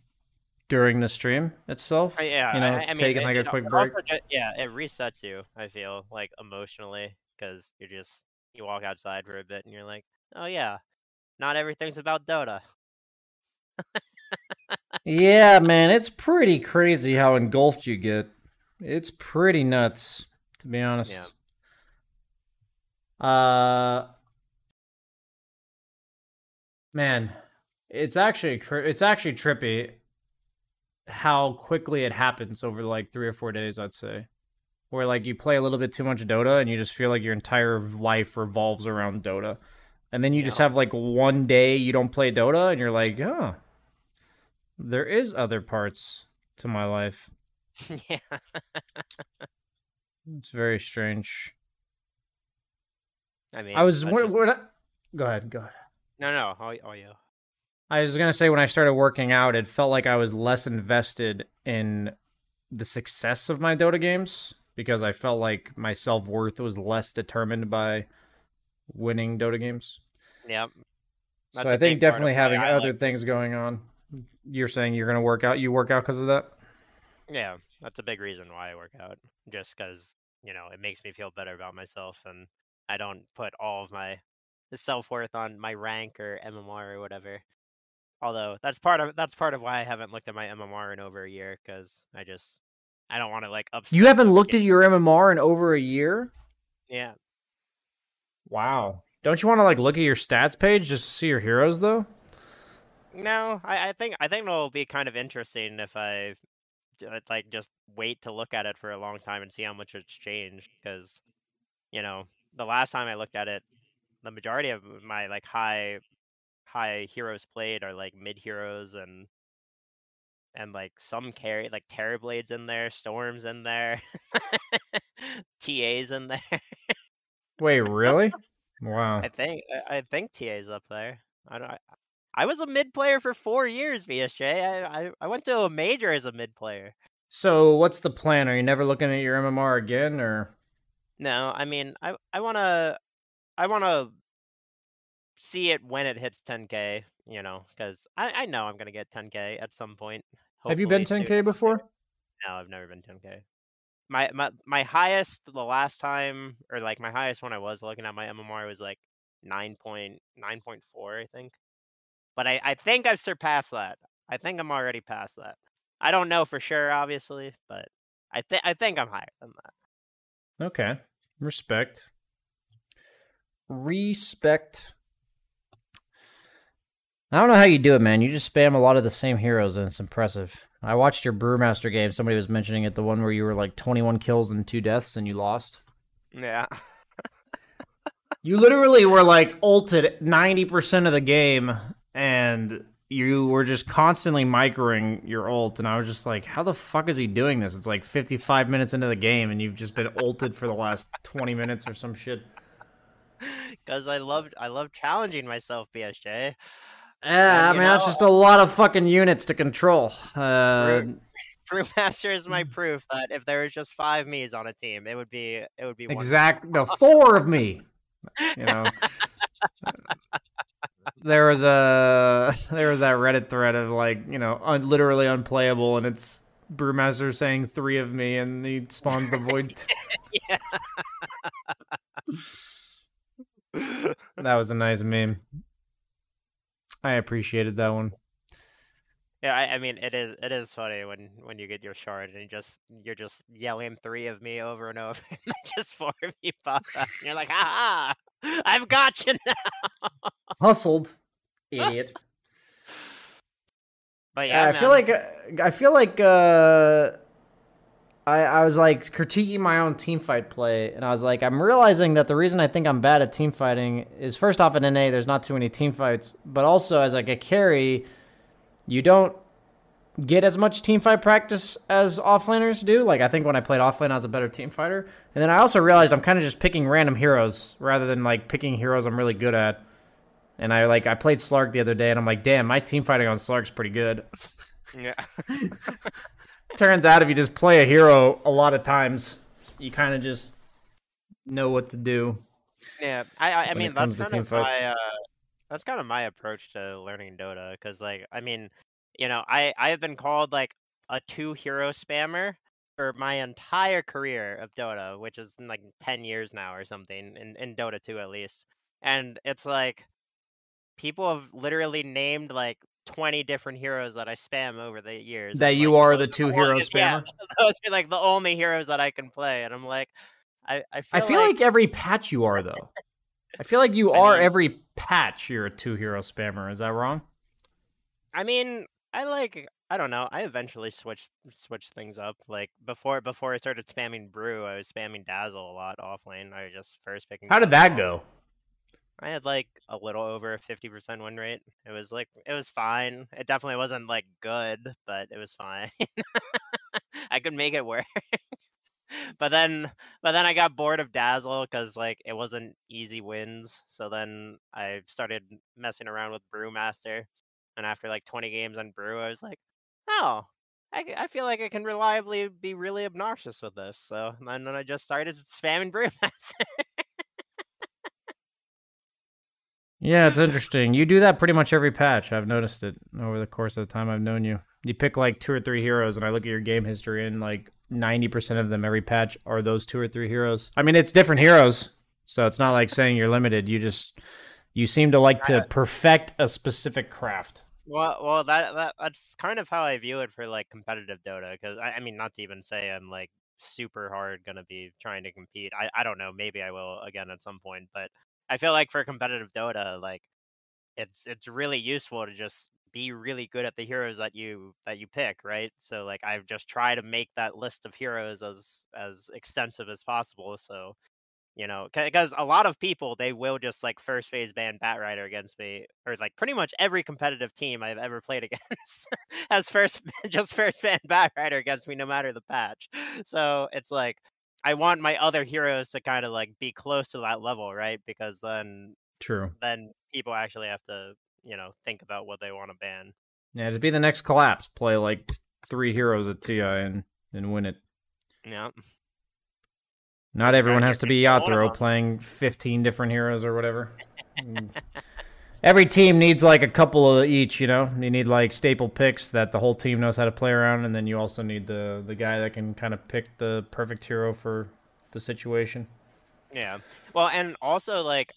during the stream itself. Yeah, you know, I, I mean, taking it- like a quick break. also ju- yeah, it resets you. I feel like emotionally because you're just you walk outside for a bit and you're like, oh yeah, not everything's about Dota. Yeah, man, it's pretty crazy how engulfed you get. It's pretty nuts, to be honest. Yeah. Uh, man, it's actually it's actually trippy how quickly it happens over like three or four days. I'd say, where like you play a little bit too much Dota and you just feel like your entire life revolves around Dota, and then you just have like one day you don't play Dota and you're like, oh, there is other parts to my life. yeah, It's very strange. I mean, I was I just- I- go ahead, go ahead. No, no, how are you? I was gonna say when I started working out, it felt like I was less invested in the success of my Dota games because I felt like my self worth was less determined by winning Dota games. yep. so I think big part of definitely having other like- things going on. You're saying you're gonna work out. You work out because of that. Yeah, that's a big reason why I work out. Just because you know it makes me feel better about myself, and I don't put all of my self worth on my rank or MMR or whatever. Although that's part of that's part of why I haven't looked at my MMR in over a year because I just I don't want to like upset. You haven't the looked at your MMR in over a year. yeah. Wow. Don't you want to like look at your stats page just to see your heroes though? No, I, I think I think it'll be kind of interesting if I uh, like just wait to look at it for a long time and see how much it's changed. Because you know, the last time I looked at it, the majority of my like high high heroes played are like mid heroes and and like some carry like Terrorblades in there, Storms in there, TAs in there. Wait, really? Wow. I think I think TA's up there. I don't. I, I was a mid player for four years, BSJ. I, I I went to a major as a mid player. So what's the plan? Are you never looking at your MMR again, or No, I mean I I wanna I wanna see it when it hits 10k. You know, because I, I know I'm gonna get 10k at some point. Have you been 10k soon. before? No, I've never been 10k. My my my highest the last time or like my highest when I was looking at my MMR was like 9.9.4 I think. But I I think I've surpassed that. I think I'm already past that. I don't know for sure obviously, but I think I think I'm higher than that. Okay. Respect. Respect. I don't know how you do it, man. You just spam a lot of the same heroes, and it's impressive. I watched your Brewmaster game. Somebody was mentioning it, the one where you were like 21 kills and two deaths, and you lost. Yeah. You literally were like ulted 90% of the game, and you were just constantly microing your ult. And I was just like, how the fuck is he doing this? It's like 55 minutes into the game, and you've just been ulted for the last 20 minutes or some shit. Because I loved I love challenging myself, BSJ. Yeah, I you mean, that's just a lot of fucking units to control. Uh, Brewmaster is my proof that if there was just five me's on a team, it would be it would be exact, no, four of me. You know, there was a there was that Reddit thread of like you know un, literally unplayable, and it's Brewmaster saying three of me, and he spawns the void. That was a nice meme. I appreciated that one. Yeah, I, I mean it is it is funny when when you get your shard and you just you're just yelling three of me over and over, and just four of you pop out, and you're like, ha ha, I've got you now. Hustled, idiot. But yeah, I feel like uh, I feel like uh, I I was like critiquing my own team fight play, and I was like, I'm realizing that the reason I think I'm bad at team fighting is first off in NA, there's not too many team fights, but also as like a carry, you don't get as much team fight practice as offlaners do. Like I think when I played offlane, I was a better team fighter, and then I also realized I'm kind of just picking random heroes rather than like picking heroes I'm really good at. And I like I played Slark the other day, and I'm like, damn, my team fighting on Slark's pretty good. yeah, Turns out if you just play a hero a lot of times, you kind of just know what to do. yeah. I I, I mean that's kind of my uh, that's kind of my approach to learning Dota because like I mean, you know, I I have been called like a two hero spammer for my entire career of Dota, which is like ten years now or something in in Dota 2 at least, and it's like people have literally named like 20 different heroes that I spam over the years. That and, you like, are the two the hero only- yeah, those are like the only heroes that I can play, and I'm like, I I feel, I feel like, every patch you are though. I feel like you I are mean- every patch you're a two hero spammer. Is that wrong? I mean, I like I don't know. I eventually switched switched things up. Like before before I started spamming brew, I was spamming dazzle a lot off lane. I was just first picking. How did that go? I had like a little over a fifty percent win rate. It was like it was fine. It definitely wasn't like good, but it was fine. I could make it work. but then but then I got bored of Dazzle because like it wasn't easy wins. So then I started messing around with Brewmaster. And after like 20 games on Brew, I was like, oh, I, I feel like I can reliably be really obnoxious with this. So then I just started spamming Brewmaster. Yeah, it's interesting. You do that pretty much every patch. I've noticed it over the course of the time I've known you. You pick like two or three heroes, and I look at your game history, and like ninety percent of them every patch are those two or three heroes. I mean, it's different heroes, so it's not like saying you're limited. You just you seem to like to perfect a specific craft. Well, well, that that that's kind of how I view it for like competitive Dota. Because I, I mean, not to even say I'm like super hard gonna be trying to compete. I I don't know. Maybe I will again at some point. But I feel like for competitive Dota, like it's it's really useful to just be really good at the heroes that you that you pick, right? So like I've just tried to make that list of heroes as as extensive as possible. So you know, because a lot of people they will just like first phase ban Batrider against me, or like pretty much every competitive team I've ever played against has first just first ban Batrider against me, no matter the patch. So it's like I want my other heroes to kind of like be close to that level, right? Because then True. then people actually have to you know think about what they want to ban. Yeah, to be the next collapse, play like three heroes at TI and and win it. Yeah. Not everyone has to be Yatoro playing 15 different heroes or whatever. Mm. Every team needs like a couple of each. You know, you need like staple picks that the whole team knows how to play around, and then you also need the the guy that can kind of pick the perfect hero for the situation. Yeah. Well, and also like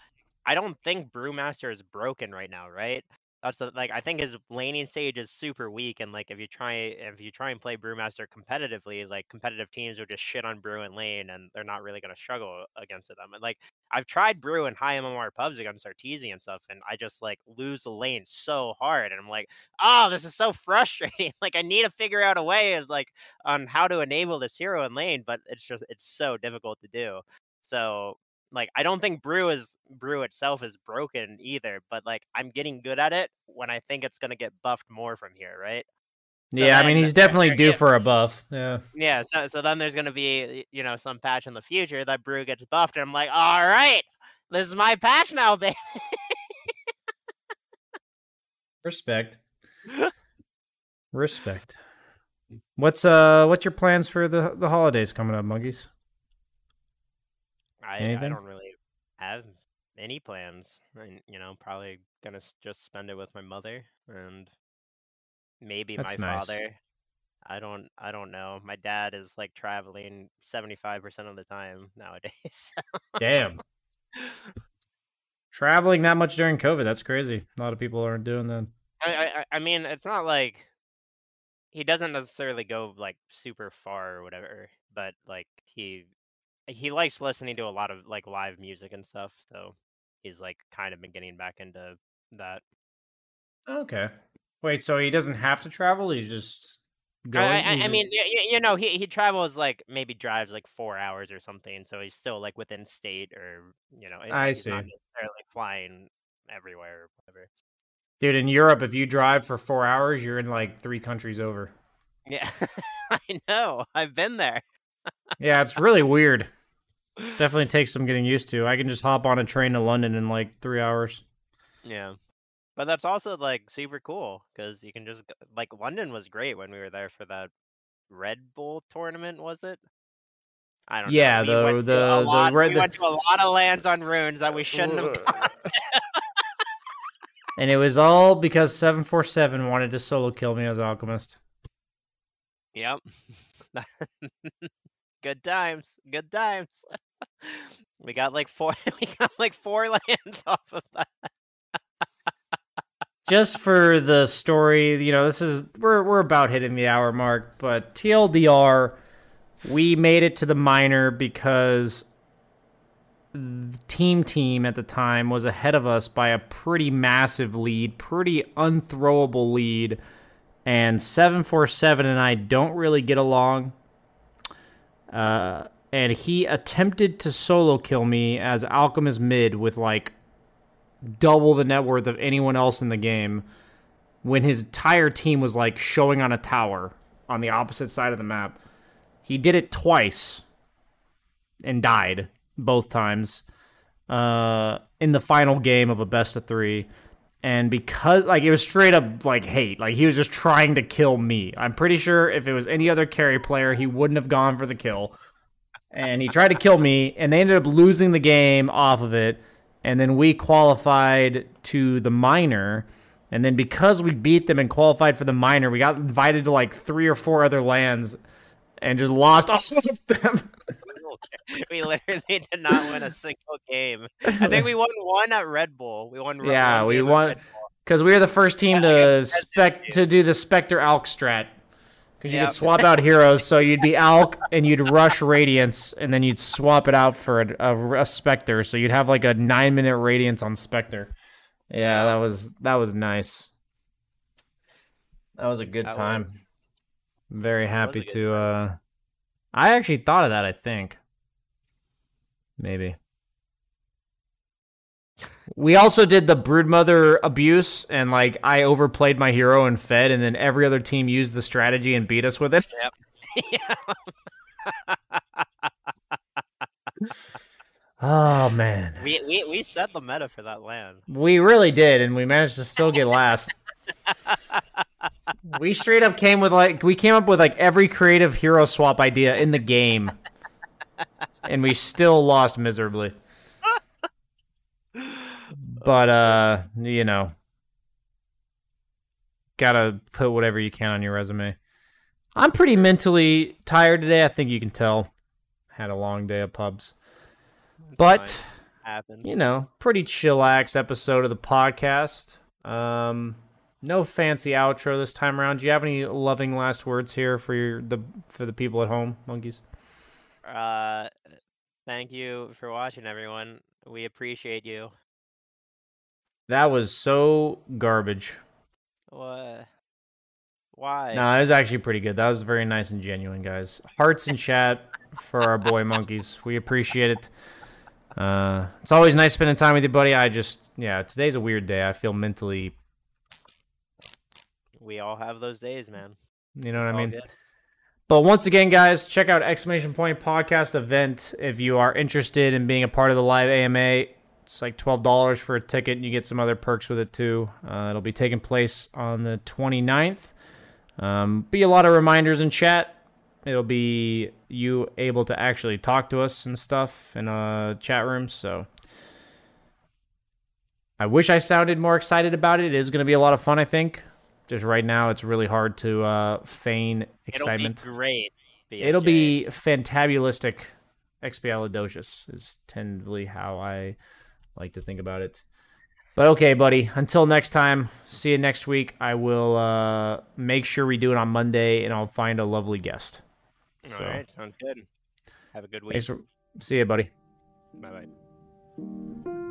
I don't think Brewmaster is broken right now, right? That's the, like I think his laning stage is super weak, and like if you try if you try and play Brewmaster competitively, like competitive teams will just shit on Brew and lane, and they're not really gonna struggle against them. And like I've tried Brew and high MMR pubs against Arteezy and stuff, and I just like lose the lane so hard, and I'm like, oh, this is so frustrating. like I need to figure out a way of like on how to enable this hero in lane, but it's just it's so difficult to do. So like I don't think brew is brew itself is broken either, but like I'm getting good at it when I think it's gonna get buffed more from here, right? So yeah, I mean he's definitely due for a buff. Yeah. Yeah, so so then there's gonna be you know some patch in the future that brew gets buffed, and I'm like, all right, this is my patch now, baby. Respect. Respect. What's uh what's your plans for the the holidays coming up, monkeys? I, I don't really have any plans. I, you know, probably gonna just spend it with my mother and maybe That's my nice. father. I don't I don't know. My dad is like traveling 75% of the time nowadays. Damn. Traveling that much during COVID, that's crazy. A lot of people aren't doing that. I, I I mean, it's not like he doesn't necessarily go like super far or whatever, but like he he likes listening to a lot of like live music and stuff, so he's like kind of been getting back into that. Okay. Wait, so he doesn't have to travel? He's just going. I, I, I mean, you, you know, he he travels like maybe drives like four hours or something, so he's still like within state or you know. I see. Not necessarily flying everywhere or whatever. Dude, in Europe, if you drive for four hours, you're in like three countries over. Yeah, I know. I've been there. yeah, it's really weird. It definitely takes some getting used to. I can just hop on a train to London in like three hours. Yeah, but that's also like super cool because you can just go, like London was great when we were there for that Red Bull tournament. Was it? I don't yeah, know. Yeah, the the, lot, the red, we went to a lot of LANs on runes that we shouldn't have gone. and it was all because seven four seven wanted to solo kill me as alchemist. Yep. good times. Good times. We got like four. We got like four LANs off of that. Just for the story, you know, this is we're we're about hitting the hour mark, but TLDR, we made it to the minor because the team team at the time was ahead of us by a pretty massive lead, pretty unthrowable lead, and 747 and I don't really get along. Uh, and he attempted to solo kill me as Alchemist mid with like double the net worth of anyone else in the game when his entire team was like showing on a tower on the opposite side of the map. He did it twice and died both times uh, in the final game of a best of three. And because, like, it was straight up, like, hate. Like, he was just trying to kill me. I'm pretty sure if it was any other carry player, he wouldn't have gone for the kill. And he tried to kill me, and they ended up losing the game off of it. And then we qualified to the minor. And then because we beat them and qualified for the minor, we got invited to like three or four other LANs and just lost all of them. we literally did not win a single game. I think we won one at Red Bull. We won. Yeah, we won because we were the first team to spec to do the Spectre Alk strat. Because you yep. could swap out heroes, so you'd be Alk and you'd rush Radiance, and then you'd swap it out for a, a, a Spectre. So you'd have like a nine minute Radiance on Spectre. Yeah, that was that was nice. That was a good that time. Was, Very happy to. uh I actually thought of that. I think maybe. We also did the broodmother abuse, and like I overplayed my hero and fed, and then every other team used the strategy and beat us with it. Yep. oh man. We, we we set the meta for that LAN. We really did, and we managed to still get last. we straight up came with like we came up with like every creative hero swap idea in the game and we still lost miserably. But uh, you know, gotta put whatever you can on your resume. I'm pretty mentally tired today. I think you can tell. Had a long day of pubs, It's but you know, pretty chillax episode of the podcast. Um, no fancy outro this time around. Do you have any loving last words here for your the for the people at home, monkeys? Uh, thank you for watching, everyone. We appreciate you. That was so garbage. What? Why? No, it was actually pretty good. That was very nice and genuine, guys. Hearts in chat for our boy monkeys. We appreciate it. Uh, it's always nice spending time with you, buddy. I just, yeah, today's a weird day. I feel mentally, We all have those days, man. you know what I mean. good. But once again, guys, check out exclamation point podcast event if you are interested in being a part of the live AMA. It's like twelve dollars for a ticket, and you get some other perks with it too. Uh, it'll be taking place on the 29th. Um, be a lot of reminders in chat. It'll be you able to actually talk to us and stuff in a chat room. So I wish I sounded more excited about it. It is going to be a lot of fun. I think. Just right now, it's really hard to uh, feign excitement. It'll be great. It'll be fantabulistic. Expialidocious is tentatively how I like to think about it. But okay, buddy. Until next time, see you next week. I will uh, make sure we do it on Monday, and I'll find a lovely guest. All so- right, sounds good. Have a good week. Thanks for, see you, buddy. Bye bye.